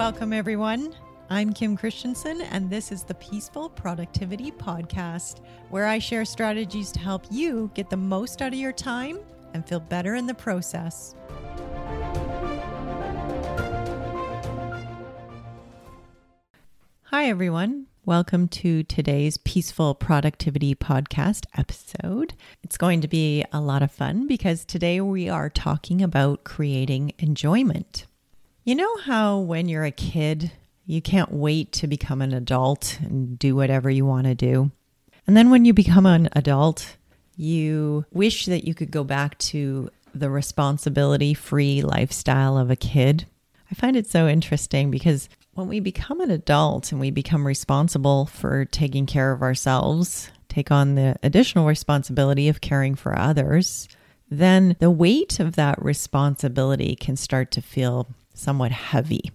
Welcome, everyone. I'm Kim Christiansen, and this is the Peaceful Productivity Podcast, where I share strategies to help you get the most out of your time and feel better in the process. Hi, everyone. Welcome to today's Peaceful Productivity Podcast episode. It's going to be a lot of fun because today we are talking about creating enjoyment. You know how when you're a kid, you can't wait to become an adult and do whatever you want to do? And then when you become an adult, you wish that you could go back to the responsibility free lifestyle of a kid. I find it so interesting because when we become an adult and we become responsible for taking care of ourselves, take on the additional responsibility of caring for others, then the weight of that responsibility can start to feel somewhat heavy.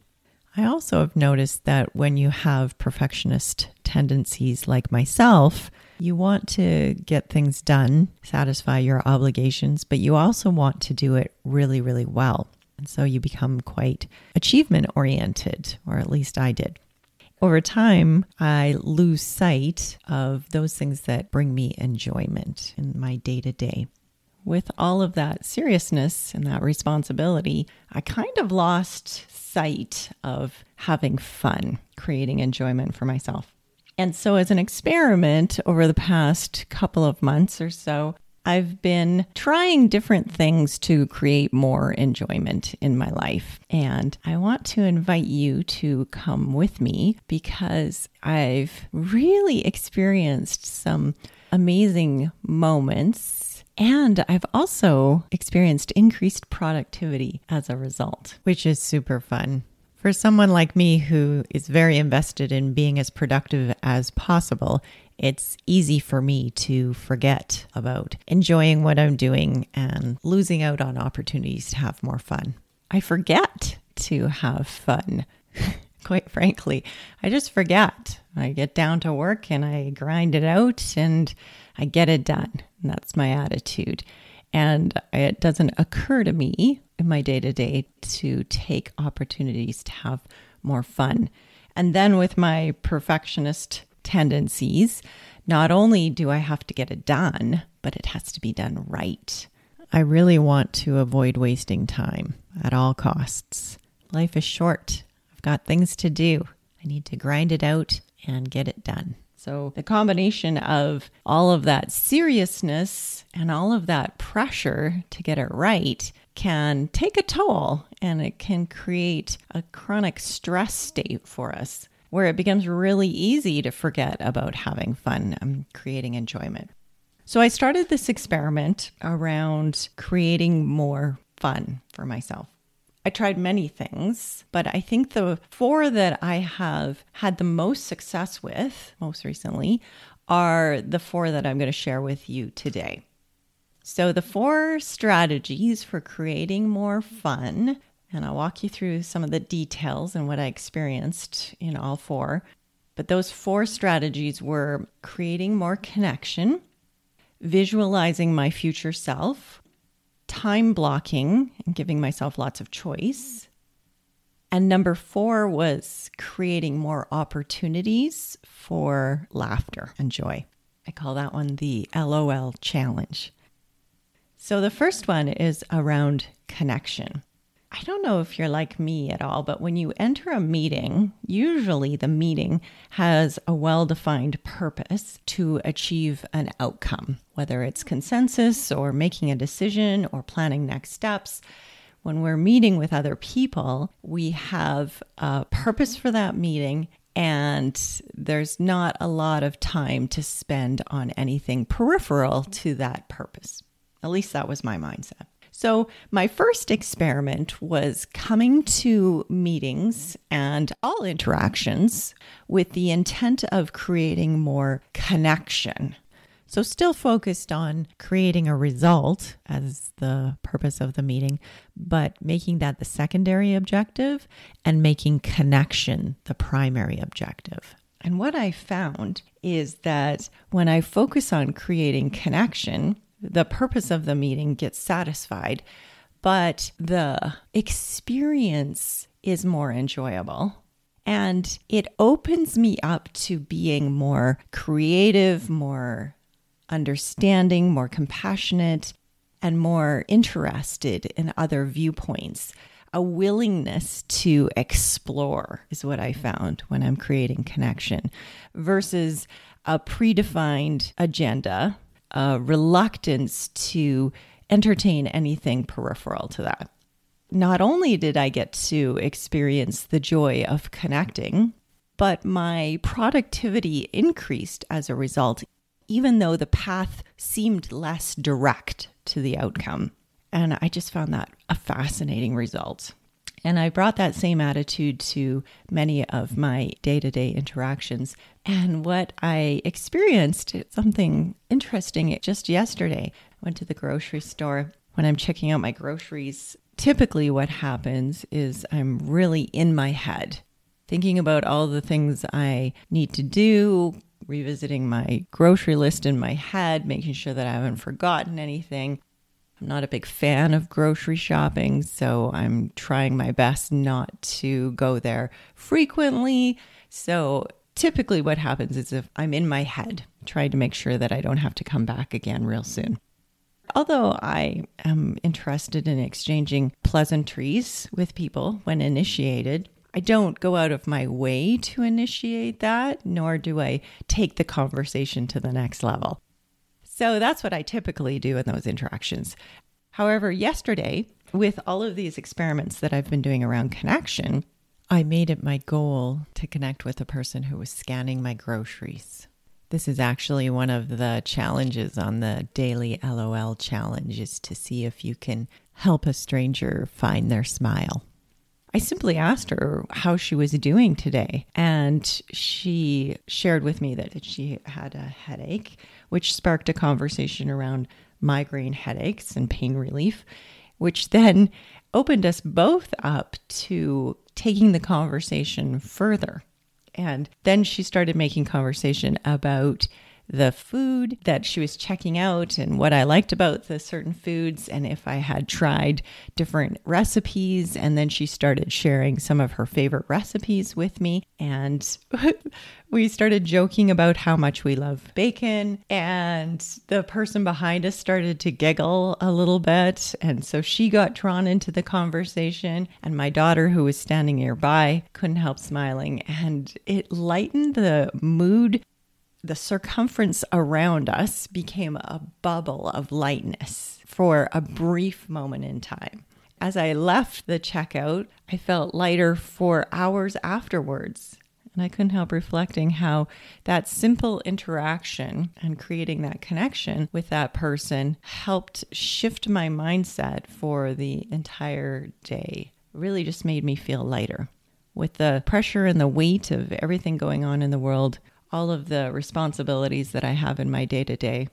I also have noticed that when you have perfectionist tendencies like myself, you want to get things done, satisfy your obligations, but you also want to do it really, really well. And so you become quite achievement oriented, or at least I did. Over time, I lose sight of those things that bring me enjoyment in my day to day. With all of that seriousness and that responsibility, I kind of lost sight of having fun, creating enjoyment for myself. And so, as an experiment over the past couple of months or so, I've been trying different things to create more enjoyment in my life. And I want to invite you to come with me because I've really experienced some amazing moments. And I've also experienced increased productivity as a result, which is super fun. For someone like me who is very invested in being as productive as possible, it's easy for me to forget about enjoying what I'm doing and losing out on opportunities to have more fun. I forget to have fun. Quite frankly, I just forget. I get down to work and I grind it out and I get it done. And that's my attitude. And it doesn't occur to me in my day to day to take opportunities to have more fun. And then with my perfectionist tendencies, not only do I have to get it done, but it has to be done right. I really want to avoid wasting time at all costs. Life is short. I've got things to do. I need to grind it out and get it done. So, the combination of all of that seriousness and all of that pressure to get it right can take a toll and it can create a chronic stress state for us where it becomes really easy to forget about having fun and creating enjoyment. So I started this experiment around creating more fun for myself. I tried many things, but I think the four that I have had the most success with most recently are the four that I'm going to share with you today. So, the four strategies for creating more fun and I'll walk you through some of the details and what I experienced in all four. But those four strategies were creating more connection, visualizing my future self, time blocking and giving myself lots of choice. And number four was creating more opportunities for laughter and joy. I call that one the LOL challenge. So the first one is around connection. I don't know if you're like me at all, but when you enter a meeting, usually the meeting has a well defined purpose to achieve an outcome, whether it's consensus or making a decision or planning next steps. When we're meeting with other people, we have a purpose for that meeting and there's not a lot of time to spend on anything peripheral to that purpose. At least that was my mindset. So, my first experiment was coming to meetings and all interactions with the intent of creating more connection. So, still focused on creating a result as the purpose of the meeting, but making that the secondary objective and making connection the primary objective. And what I found is that when I focus on creating connection, the purpose of the meeting gets satisfied, but the experience is more enjoyable. And it opens me up to being more creative, more understanding, more compassionate, and more interested in other viewpoints. A willingness to explore is what I found when I'm creating connection versus a predefined agenda, a reluctance to entertain anything peripheral to that. Not only did I get to experience the joy of connecting, but my productivity increased as a result, even though the path seemed less direct to the outcome. And I just found that a fascinating result. And I brought that same attitude to many of my day to day interactions. And what I experienced, something interesting just yesterday, I went to the grocery store. When I'm checking out my groceries, typically what happens is I'm really in my head, thinking about all the things I need to do, revisiting my grocery list in my head, making sure that I haven't forgotten anything. I'm not a big fan of grocery shopping, so I'm trying my best not to go there frequently. So typically, what happens is if I'm in my head, trying to make sure that I don't have to come back again real soon. Although I am interested in exchanging pleasantries with people when initiated, I don't go out of my way to initiate that, nor do I take the conversation to the next level. So that's what I typically do in those interactions. However, yesterday, with all of these experiments that I've been doing around connection, I made it my goal to connect with a person who was scanning my groceries. This is actually one of the challenges on the daily LOL challenge is to see if you can help a stranger find their smile. I simply asked her how she was doing today. And she shared with me that she had a headache, which sparked a conversation around migraine headaches and pain relief, which then opened us both up to taking the conversation further. And then she started making conversation about the food that she was checking out and what I liked about the certain foods and if I had tried different recipes. And then she started sharing some of her favorite recipes with me. And we started joking about how much we love bacon. And the person behind us started to giggle a little bit. And so she got drawn into the conversation. And my daughter, who was standing nearby, couldn't help smiling. And it lightened the mood the circumference around us became a bubble of lightness for a brief moment in time. As I left the checkout, I felt lighter for hours afterwards. And I couldn't help reflecting how that simple interaction and creating that connection with that person helped shift my mindset for the entire day. It really just made me feel lighter. With the pressure and the weight of everything going on in the world, all of the responsibilities that I have in my day to day,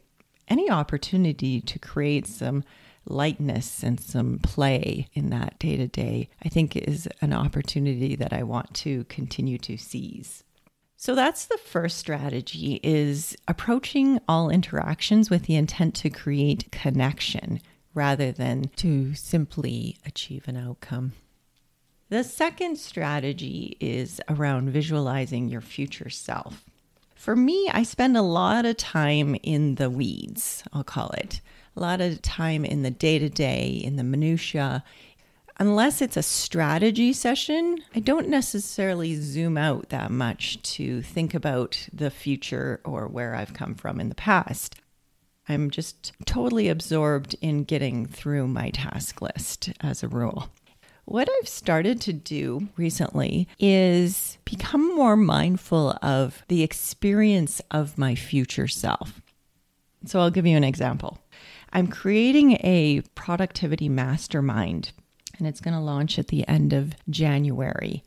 any opportunity to create some lightness and some play in that day to day, I think is an opportunity that I want to continue to seize. So that's the first strategy is approaching all interactions with the intent to create connection rather than to simply achieve an outcome. The second strategy is around visualizing your future self. For me, I spend a lot of time in the weeds, I'll call it. A lot of time in the day to day, in the minutia. Unless it's a strategy session, I don't necessarily zoom out that much to think about the future or where I've come from in the past. I'm just totally absorbed in getting through my task list as a rule. What I've started to do recently is become more mindful of the experience of my future self. So I'll give you an example. I'm creating a productivity mastermind and it's going to launch at the end of January.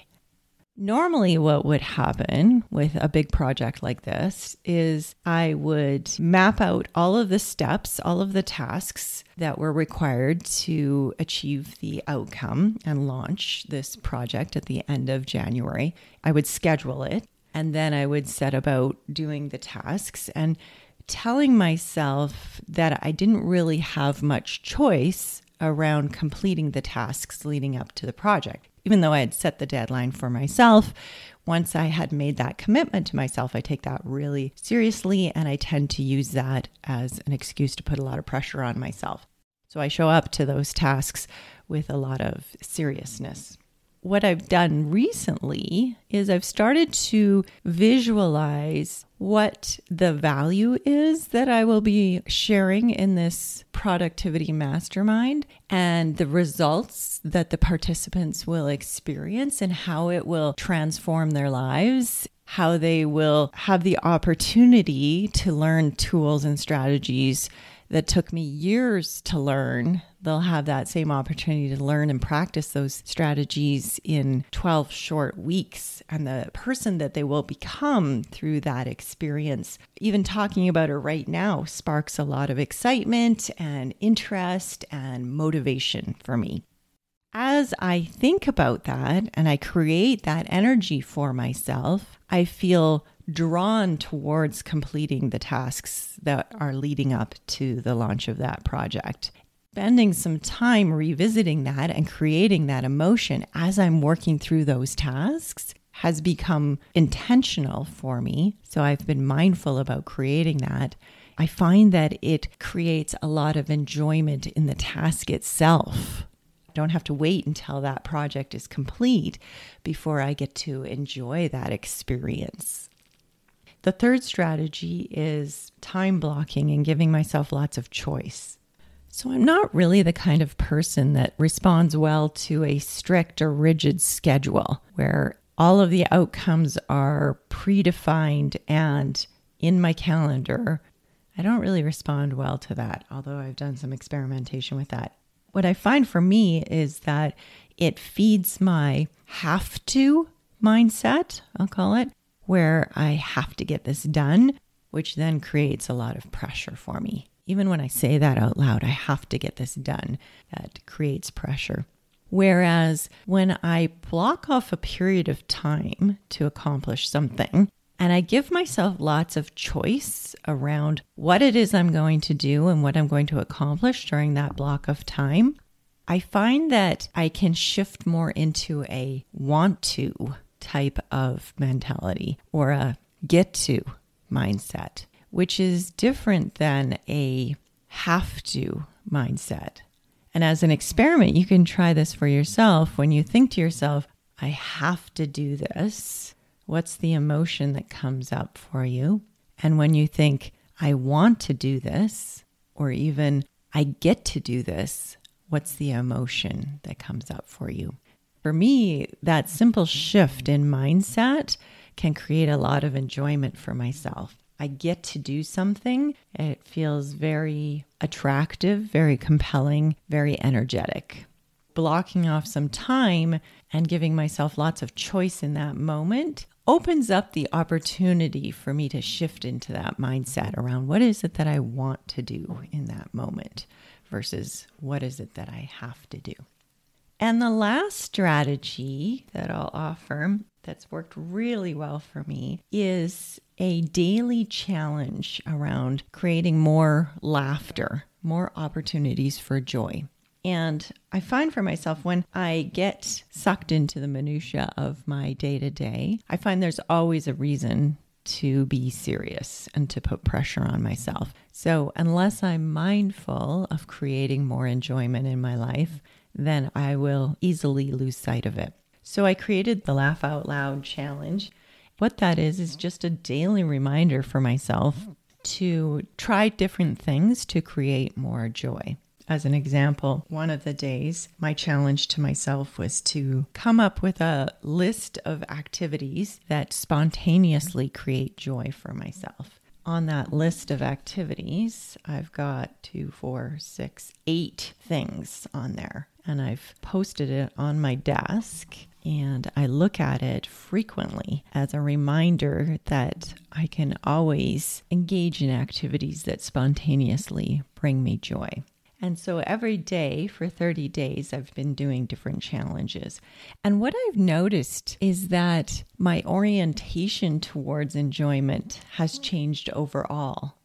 Normally, what would happen with a big project like this is I would map out all of the steps, all of the tasks that were required to achieve the outcome and launch this project at the end of January. I would schedule it and then I would set about doing the tasks and telling myself that I didn't really have much choice around completing the tasks leading up to the project even though I had set the deadline for myself, once I had made that commitment to myself, I take that really seriously and I tend to use that as an excuse to put a lot of pressure on myself. So I show up to those tasks with a lot of seriousness what I've done recently is I've started to visualize what the value is that I will be sharing in this productivity mastermind and the results that the participants will experience and how it will transform their lives. How they will have the opportunity to learn tools and strategies that took me years to learn, they'll have that same opportunity to learn and practice those strategies in 12 short weeks. And the person that they will become through that experience, even talking about it right now, sparks a lot of excitement and interest and motivation for me. As I think about that and I create that energy for myself, I feel drawn towards completing the tasks that are leading up to the launch of that project. Spending some time revisiting that and creating that emotion as I'm working through those tasks has become intentional for me. So I've been mindful about creating that. I find that it creates a lot of enjoyment in the task itself. Don't have to wait until that project is complete before I get to enjoy that experience. The third strategy is time blocking and giving myself lots of choice. So, I'm not really the kind of person that responds well to a strict or rigid schedule where all of the outcomes are predefined and in my calendar. I don't really respond well to that, although I've done some experimentation with that. What I find for me is that it feeds my have to mindset, I'll call it, where I have to get this done, which then creates a lot of pressure for me. Even when I say that out loud, I have to get this done, that creates pressure. Whereas when I block off a period of time to accomplish something, and I give myself lots of choice around what it is I'm going to do and what I'm going to accomplish during that block of time, I find that I can shift more into a want to type of mentality or a get to mindset, which is different than a have to mindset. And as an experiment, you can try this for yourself. When you think to yourself, I have to do this, what's the emotion that comes up for you? And when you think, I want to do this, or even I get to do this, what's the emotion that comes up for you? For me, that simple shift in mindset can create a lot of enjoyment for myself. I get to do something. It feels very attractive, very compelling, very energetic. Blocking off some time and giving myself lots of choice in that moment opens up the opportunity for me to shift into that mindset around what is it that I want to do in that moment versus what is it that I have to do. And the last strategy that I'll offer that's worked really well for me is a daily challenge around creating more laughter, more opportunities for joy. And I find for myself when I get sucked into the minutia of my day to day, I find there's always a reason to be serious and to put pressure on myself. So, unless I'm mindful of creating more enjoyment in my life, then I will easily lose sight of it. So I created the Laugh Out Loud challenge. What that is, is just a daily reminder for myself to try different things to create more joy. As an example, one of the days, my challenge to myself was to come up with a list of activities that spontaneously create joy for myself on that list of activities, I've got two, four, six, eight things on there. And I've posted it on my desk and I look at it frequently as a reminder that I can always engage in activities that spontaneously bring me joy. And so every day for 30 days, I've been doing different challenges. And what I've noticed is that my orientation towards enjoyment has changed overall.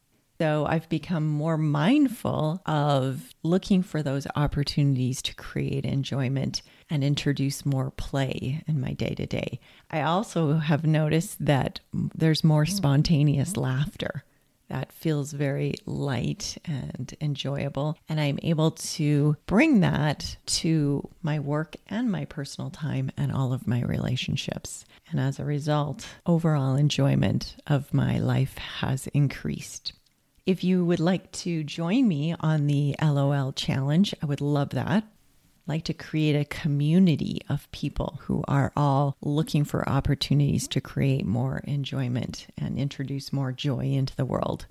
So I've become more mindful of looking for those opportunities to create enjoyment and introduce more play in my day to day. I also have noticed that there's more mm. spontaneous laughter that feels very light and enjoyable. And I'm able to bring that to my work and my personal time and all of my relationships. And as a result, overall enjoyment of my life has increased. If you would like to join me on the LOL challenge, I would love that like to create a community of people who are all looking for opportunities to create more enjoyment and introduce more joy into the world.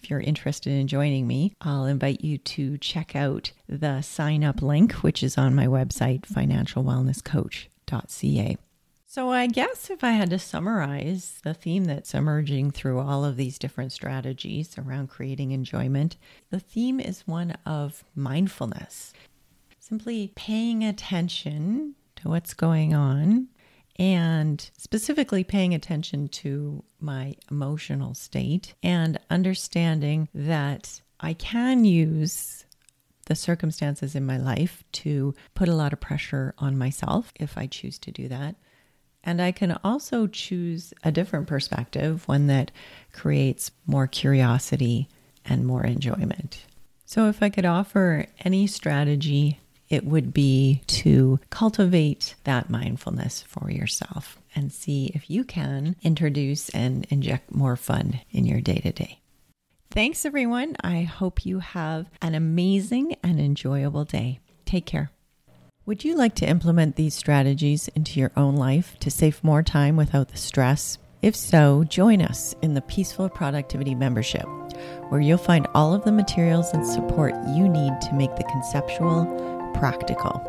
If you're interested in joining me, I'll invite you to check out the sign up link, which is on my website, financialwellnesscoach.ca. So, I guess if I had to summarize the theme that's emerging through all of these different strategies around creating enjoyment, the theme is one of mindfulness simply paying attention to what's going on and specifically paying attention to my emotional state and understanding that I can use the circumstances in my life to put a lot of pressure on myself if I choose to do that. And I can also choose a different perspective, one that creates more curiosity and more enjoyment. So, if I could offer any strategy it would be to cultivate that mindfulness for yourself and see if you can introduce and inject more fun in your day to day. Thanks, everyone. I hope you have an amazing and enjoyable day. Take care. Would you like to implement these strategies into your own life to save more time without the stress? If so, join us in the Peaceful Productivity membership, where you'll find all of the materials and support you need to make the conceptual practical.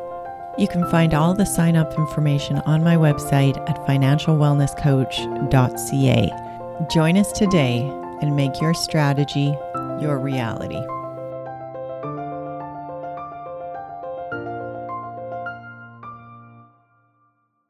You can find all the sign up information on my website at financialwellnesscoach.ca. Join us today and make your strategy your reality.